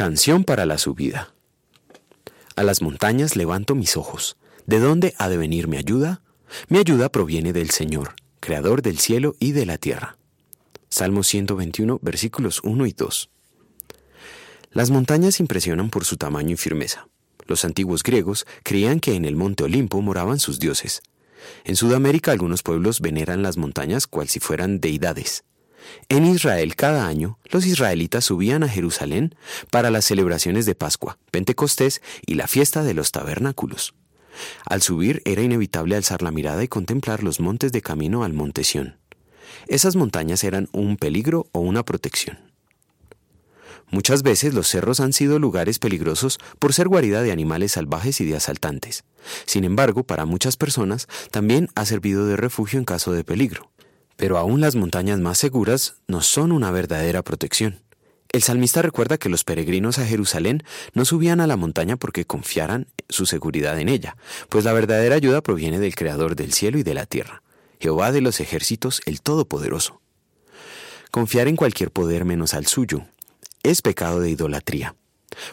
Canción para la subida. A las montañas levanto mis ojos. ¿De dónde ha de venir mi ayuda? Mi ayuda proviene del Señor, Creador del cielo y de la tierra. Salmo 121, versículos 1 y 2. Las montañas impresionan por su tamaño y firmeza. Los antiguos griegos creían que en el monte Olimpo moraban sus dioses. En Sudamérica algunos pueblos veneran las montañas cual si fueran deidades. En Israel cada año los israelitas subían a Jerusalén para las celebraciones de Pascua, Pentecostés y la fiesta de los tabernáculos. Al subir era inevitable alzar la mirada y contemplar los montes de camino al monte Sión. Esas montañas eran un peligro o una protección. Muchas veces los cerros han sido lugares peligrosos por ser guarida de animales salvajes y de asaltantes. Sin embargo, para muchas personas también ha servido de refugio en caso de peligro. Pero aún las montañas más seguras no son una verdadera protección. El salmista recuerda que los peregrinos a Jerusalén no subían a la montaña porque confiaran su seguridad en ella, pues la verdadera ayuda proviene del Creador del cielo y de la tierra, Jehová de los ejércitos, el Todopoderoso. Confiar en cualquier poder menos al suyo es pecado de idolatría.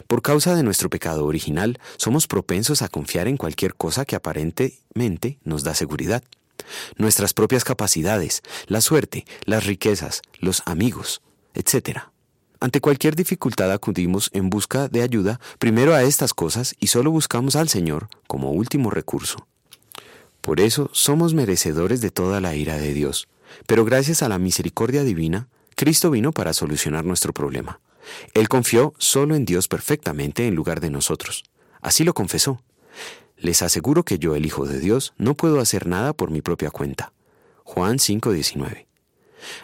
Por causa de nuestro pecado original, somos propensos a confiar en cualquier cosa que aparentemente nos da seguridad nuestras propias capacidades, la suerte, las riquezas, los amigos, etc. Ante cualquier dificultad acudimos en busca de ayuda primero a estas cosas y solo buscamos al Señor como último recurso. Por eso somos merecedores de toda la ira de Dios, pero gracias a la misericordia divina, Cristo vino para solucionar nuestro problema. Él confió solo en Dios perfectamente en lugar de nosotros. Así lo confesó. Les aseguro que yo, el Hijo de Dios, no puedo hacer nada por mi propia cuenta. Juan 5:19.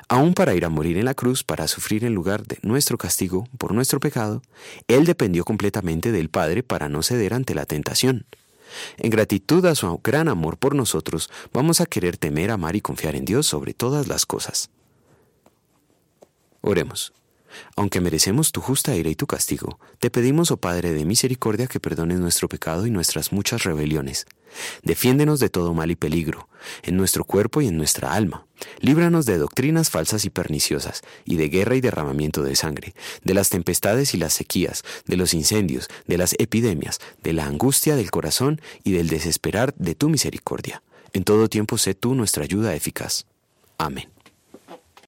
Aún para ir a morir en la cruz, para sufrir en lugar de nuestro castigo por nuestro pecado, Él dependió completamente del Padre para no ceder ante la tentación. En gratitud a su gran amor por nosotros, vamos a querer temer, amar y confiar en Dios sobre todas las cosas. Oremos. Aunque merecemos tu justa ira y tu castigo, te pedimos, oh Padre de misericordia, que perdones nuestro pecado y nuestras muchas rebeliones. Defiéndenos de todo mal y peligro, en nuestro cuerpo y en nuestra alma. Líbranos de doctrinas falsas y perniciosas, y de guerra y derramamiento de sangre, de las tempestades y las sequías, de los incendios, de las epidemias, de la angustia del corazón y del desesperar de tu misericordia. En todo tiempo sé tú nuestra ayuda eficaz. Amén.